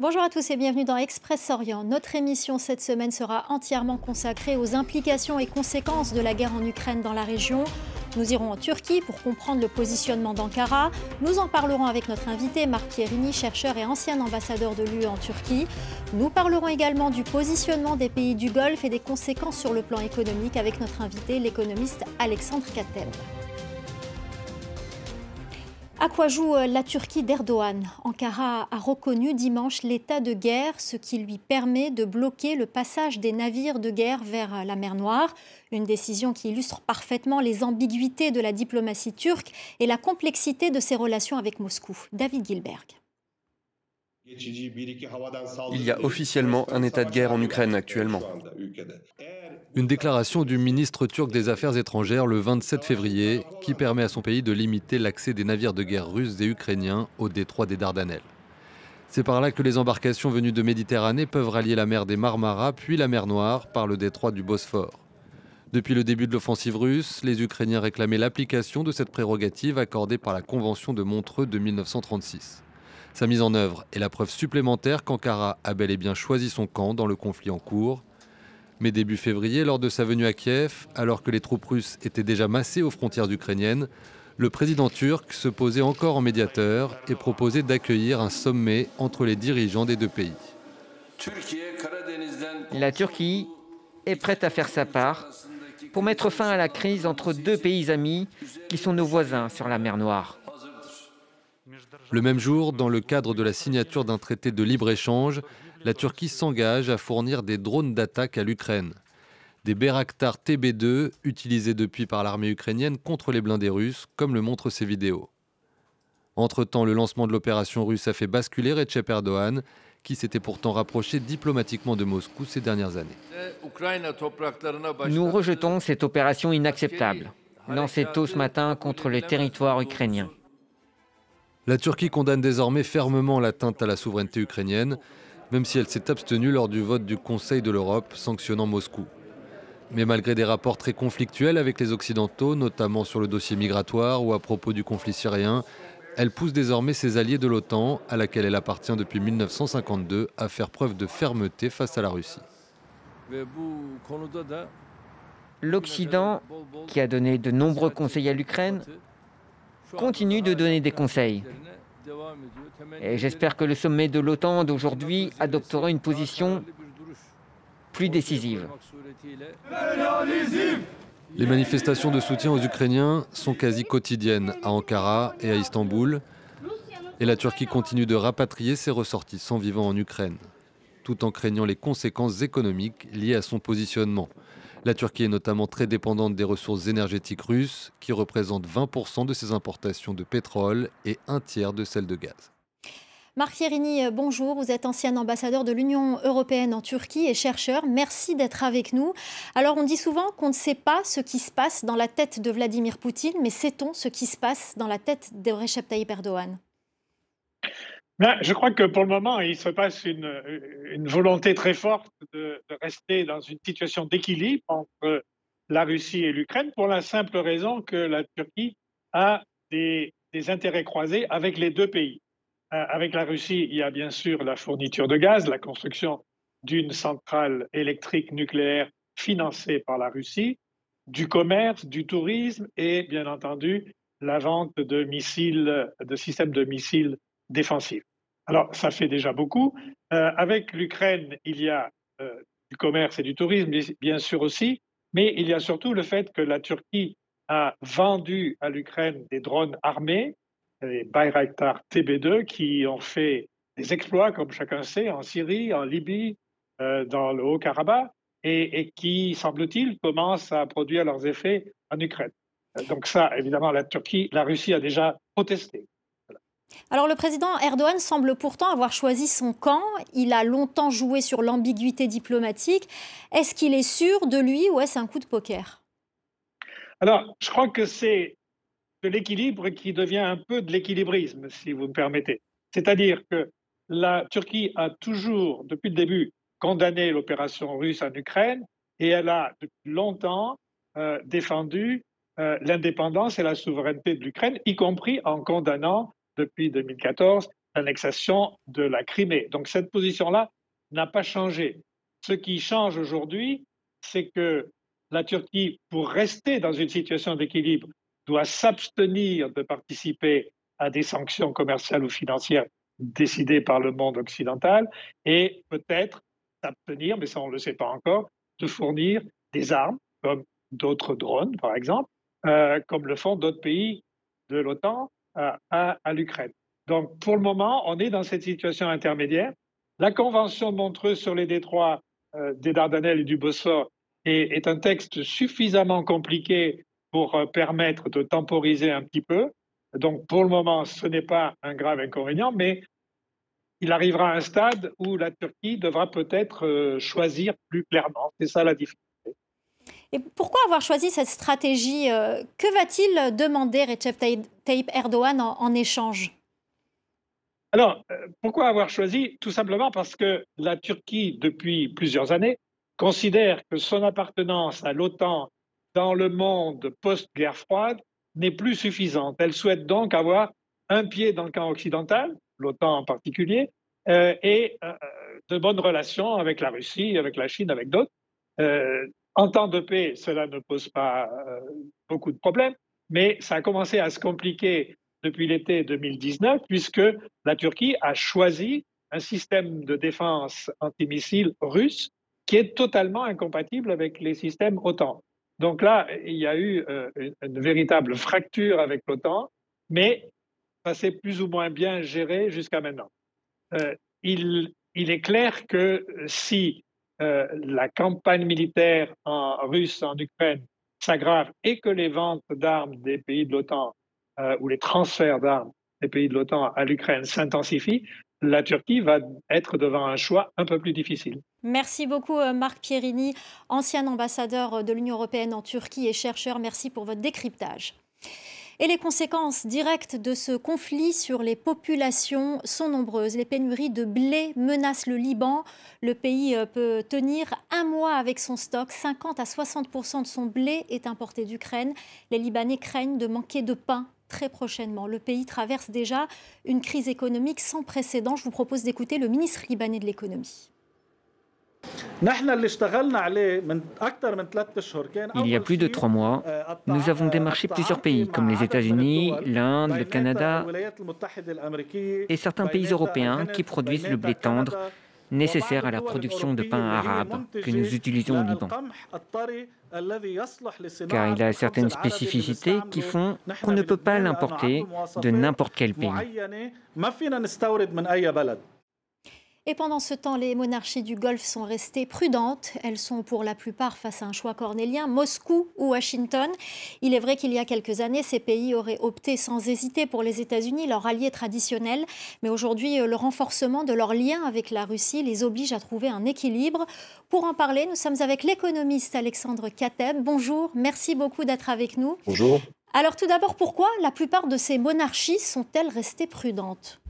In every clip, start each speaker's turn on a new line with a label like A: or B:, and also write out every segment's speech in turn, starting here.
A: Bonjour à tous et bienvenue dans Express Orient. Notre émission cette semaine sera entièrement consacrée aux implications et conséquences de la guerre en Ukraine dans la région. Nous irons en Turquie pour comprendre le positionnement d'Ankara. Nous en parlerons avec notre invité Marc Pierini, chercheur et ancien ambassadeur de l'UE en Turquie. Nous parlerons également du positionnement des pays du Golfe et des conséquences sur le plan économique avec notre invité, l'économiste Alexandre Kateb. À quoi joue euh, la Turquie d'Erdogan? Ankara a reconnu dimanche l'état de guerre, ce qui lui permet de bloquer le passage des navires de guerre vers euh, la mer Noire. Une décision qui illustre parfaitement les ambiguïtés de la diplomatie turque et la complexité de ses relations avec Moscou. David Gilberg.
B: Il y a officiellement un état de guerre en Ukraine actuellement.
C: Une déclaration du ministre turc des Affaires étrangères le 27 février qui permet à son pays de limiter l'accès des navires de guerre russes et ukrainiens au détroit des Dardanelles. C'est par là que les embarcations venues de Méditerranée peuvent rallier la mer des Marmara puis la mer Noire par le détroit du Bosphore. Depuis le début de l'offensive russe, les Ukrainiens réclamaient l'application de cette prérogative accordée par la Convention de Montreux de 1936. Sa mise en œuvre est la preuve supplémentaire qu'Ankara a bel et bien choisi son camp dans le conflit en cours. Mais début février, lors de sa venue à Kiev, alors que les troupes russes étaient déjà massées aux frontières ukrainiennes, le président turc se posait encore en médiateur et proposait d'accueillir un sommet entre les dirigeants des deux pays.
D: La Turquie est prête à faire sa part pour mettre fin à la crise entre deux pays amis qui sont nos voisins sur la mer Noire.
C: Le même jour, dans le cadre de la signature d'un traité de libre-échange, la Turquie s'engage à fournir des drones d'attaque à l'Ukraine. Des Bayraktar TB2 utilisés depuis par l'armée ukrainienne contre les blindés russes, comme le montrent ces vidéos. Entre-temps, le lancement de l'opération russe a fait basculer Recep Erdogan, qui s'était pourtant rapproché diplomatiquement de Moscou ces dernières années.
D: Nous rejetons cette opération inacceptable, lancée tôt ce matin contre le territoire ukrainien.
C: La Turquie condamne désormais fermement l'atteinte à la souveraineté ukrainienne, même si elle s'est abstenue lors du vote du Conseil de l'Europe sanctionnant Moscou. Mais malgré des rapports très conflictuels avec les Occidentaux, notamment sur le dossier migratoire ou à propos du conflit syrien, elle pousse désormais ses alliés de l'OTAN, à laquelle elle appartient depuis 1952, à faire preuve de fermeté face à la Russie.
D: L'Occident, qui a donné de nombreux conseils à l'Ukraine, continue de donner des conseils. Et j'espère que le sommet de l'OTAN d'aujourd'hui adoptera une position plus décisive.
C: Les manifestations de soutien aux Ukrainiens sont quasi quotidiennes à Ankara et à Istanbul. Et la Turquie continue de rapatrier ses ressortissants vivant en Ukraine, tout en craignant les conséquences économiques liées à son positionnement. La Turquie est notamment très dépendante des ressources énergétiques russes, qui représentent 20% de ses importations de pétrole et un tiers de celles de gaz.
A: Marc Fierini, bonjour. Vous êtes ancien ambassadeur de l'Union européenne en Turquie et chercheur. Merci d'être avec nous. Alors, on dit souvent qu'on ne sait pas ce qui se passe dans la tête de Vladimir Poutine, mais sait-on ce qui se passe dans la tête de Recep Tayyip Erdogan?
E: Ben, je crois que pour le moment, il se passe une, volonté très forte de, rester dans une situation d'équilibre entre la Russie et l'Ukraine pour la simple raison que la Turquie a des, des intérêts croisés avec les deux pays. Euh, avec la Russie, il y a bien sûr la fourniture de gaz, la construction d'une centrale électrique nucléaire financée par la Russie, du commerce, du tourisme et bien entendu la vente de missiles, de systèmes de missiles défensive. Alors, ça fait déjà beaucoup. Euh, avec l'Ukraine, il y a euh, du commerce et du tourisme, bien sûr aussi, mais il y a surtout le fait que la Turquie a vendu à l'Ukraine des drones armés, les Bayraktar TB2, qui ont fait des exploits, comme chacun sait, en Syrie, en Libye, euh, dans le Haut-Karabakh, et, et, qui, semble-t-il, commencent à produire leurs effets en Ukraine. Donc ça, évidemment, la Turquie, la Russie a déjà protesté.
A: Alors le président Erdogan semble pourtant avoir choisi son camp. Il a longtemps joué sur l'ambiguïté diplomatique. Est-ce qu'il est sûr de lui ou est-ce un coup de poker?
E: Alors, je crois que c'est de l'équilibre qui devient un peu de l'équilibrisme, si vous me permettez. C'est-à-dire que la Turquie a toujours, depuis le début, condamné l'opération russe en Ukraine et elle a depuis longtemps euh, défendu euh, l'indépendance et la souveraineté de l'Ukraine, y compris en condamnant depuis 2014 l'annexation de la Crimée. Donc cette position-là n'a pas changé. Ce qui change aujourd'hui, c'est que la Turquie, pour rester dans une situation d'équilibre, doit s'abstenir de participer à des sanctions commerciales ou financières décidées par le monde occidental et peut-être s'abstenir, mais ça on ne le sait pas encore, de fournir des armes comme d'autres drones, par exemple, euh, comme le font d'autres pays de l'OTAN euh, à, l'Ukraine. Donc, pour le moment, on est dans cette situation intermédiaire. La Convention de Montreux sur les détroits euh, des Dardanelles et du Bosphore est, un texte suffisamment compliqué pour permettre de temporiser un petit peu. Donc, pour le moment, ce n'est pas un grave inconvénient, mais il arrivera un stade où la Turquie devra peut-être choisir plus clairement. C'est ça la difficulté.
A: Et pourquoi avoir choisi cette stratégie euh, Que va-t-il demander Recep Tayyip Erdogan en, échange?
E: Alors, euh, pourquoi avoir choisi? Tout simplement parce que la Turquie, depuis plusieurs années, considère que son appartenance à l'OTAN dans le monde post-guerre froide n'est plus suffisante. Elle souhaite donc avoir un pied dans le camp occidental, l'OTAN en particulier, euh, et de bonnes relations avec la Russie, avec la Chine, avec d'autres. En temps de paix, cela ne pose pas euh, beaucoup de problèmes, mais ça a commencé à se compliquer depuis l'été 2019, puisque la Turquie a choisi un système de défense antimissile russe qui est totalement incompatible avec les systèmes OTAN. Donc là, il y a eu euh, une, véritable fracture avec l'OTAN, mais ça s'est plus ou moins bien géré jusqu'à maintenant. Euh, il, il, est clair que si euh, la campagne militaire en russe en Ukraine s'aggrave et que les ventes d'armes des pays de l'OTAN euh, ou les transferts d'armes des pays de l'OTAN à l'Ukraine s'intensifient, la Turquie va être devant un choix un peu plus difficile.
A: Merci beaucoup euh, Marc Pierini, ancien ambassadeur de l'Union européenne en Turquie et chercheur. Merci pour votre décryptage. Et les conséquences directes de ce conflit sur les populations sont nombreuses. Les pénuries de blé menacent le Liban. Le pays euh, peut tenir un mois avec son stock. 50 à 60% de son blé est importé d'Ukraine. Les Libanais craignent de manquer de pain très prochainement. Le pays traverse déjà une crise économique sans précédent. Je vous propose d'écouter le ministre libanais de l'économie.
D: Il y a plus de trois mois, nous avons démarché plusieurs pays comme les États-Unis, l'Inde, le Canada et certains pays européens qui produisent le blé tendre nécessaire à la production de pain arabe que nous utilisons au Liban. Car il a certaines spécificités qui font qu'on ne peut pas l'importer de n'importe quel pays.
A: Et pendant ce temps, les monarchies du Golfe sont restées prudentes. Elles sont pour la plupart face à un choix cornélien, Moscou ou Washington. Il est vrai qu'il y a quelques années, ces pays auraient opté sans hésiter pour les États-Unis, leur allié traditionnel. Mais aujourd'hui, euh, le renforcement de leur lien avec la Russie les oblige à trouver un équilibre. Pour en parler, nous sommes avec l'économiste Alexandre Kateb. Bonjour, merci beaucoup d'être avec nous.
F: Bonjour.
A: Alors tout d'abord, pourquoi la plupart de ces monarchies sont-elles restées prudentes?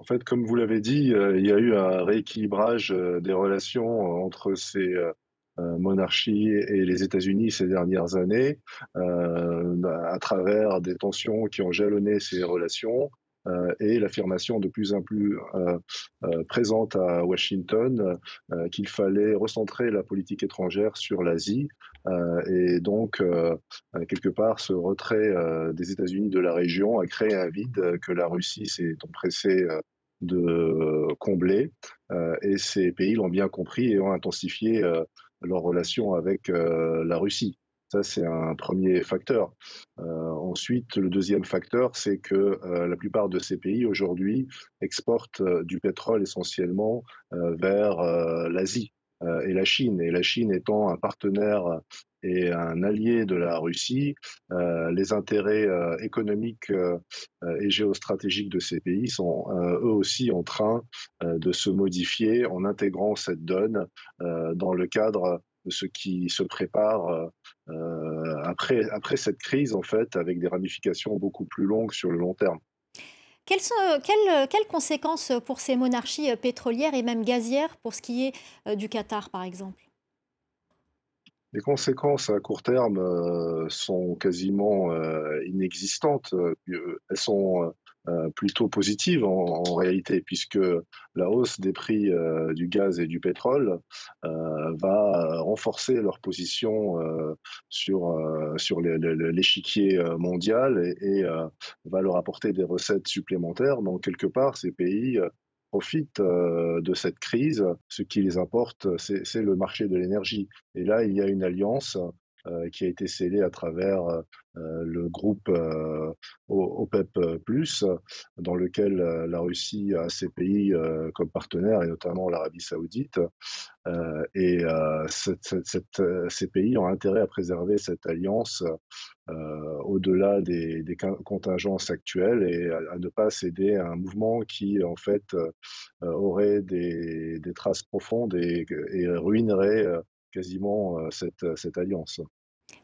F: En fait, comme vous l'avez dit, euh, il y a eu un rééquilibrage euh, des relations entre ces euh, monarchies et les États-Unis ces dernières années, à travers des tensions qui ont jalonné ces relations. et l'affirmation de plus en plus présente à Washington qu'il fallait recentrer la politique étrangère sur l'Asie et donc quelque part ce retrait des États-Unis de la région a créé un vide que la Russie s'est empressée de combler. Euh, et ces pays l'ont bien compris et ont intensifié euh, leurs relations avec euh, la Russie. Ça, c'est un premier facteur. ensuite, le deuxième facteur, c'est que la plupart de ces pays aujourd'hui exportent du pétrole essentiellement vers l'Asie et la Chine. Et la Chine étant un partenaire et un allié de la Russie, euh, les intérêts euh, économiques euh, et géostratégiques de ces pays sont eux aussi en train de se modifier en intégrant cette donne dans le cadre de ce qui se prépare après, après cette crise, en fait, avec des ramifications beaucoup plus longues sur le long terme.
A: Quelles, sont, quelles, quelles, conséquences pour ces monarchies pétrolières et même gazières pour ce qui est du Qatar, par exemple?
F: Les conséquences à court terme euh, sont quasiment euh, inexistantes. Euh, elles sont plutôt positive en, réalité, puisque la hausse des prix du gaz et du pétrole va renforcer leur position sur, sur l'échiquier mondial et, et va leur apporter des recettes supplémentaires. Donc, quelque part, ces pays profitent de cette crise. Ce qui les importe, c'est le marché de l'énergie. Et là, il y a une alliance qui a été scellée à travers le groupe OPEP, dans lequel la Russie a ses pays comme partenaires, et notamment l'Arabie saoudite. et ces pays ont intérêt à préserver cette alliance au-delà des, contingences actuelles et à, ne pas céder à un mouvement qui, en fait, aurait des, traces profondes et ruinerait quasiment cette, cette alliance.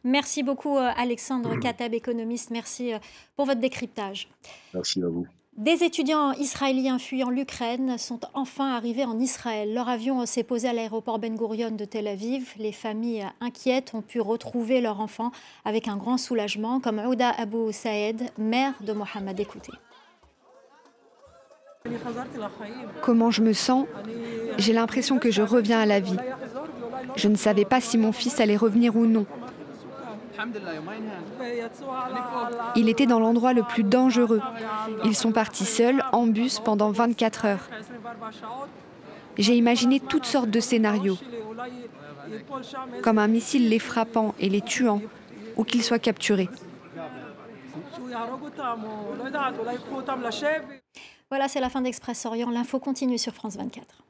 A: Merci beaucoup Alexandre Katab, économiste. Merci pour votre décryptage.
F: Merci à vous.
A: Des étudiants israéliens fuyant l'Ukraine sont enfin arrivés en Israël. Leur avion s'est posé à l'aéroport Ben Gurion de Tel Aviv. Les familles inquiètes ont pu retrouver leurs enfants avec un grand soulagement, comme Ouda Abou Saed, mère de Mohamed. Écoutez.
G: Comment je me sens? J'ai l'impression que je reviens à la vie. Je ne savais pas si mon fils allait revenir ou non. Il était dans l'endroit le plus dangereux. Ils sont partis seuls en bus pendant 24 heures. J'ai imaginé toutes sortes de scénarios, comme un missile les frappant et les tuant, ou qu'ils soient capturés.
A: Voilà, c'est la fin d'Express Orient. L'info continue sur France 24.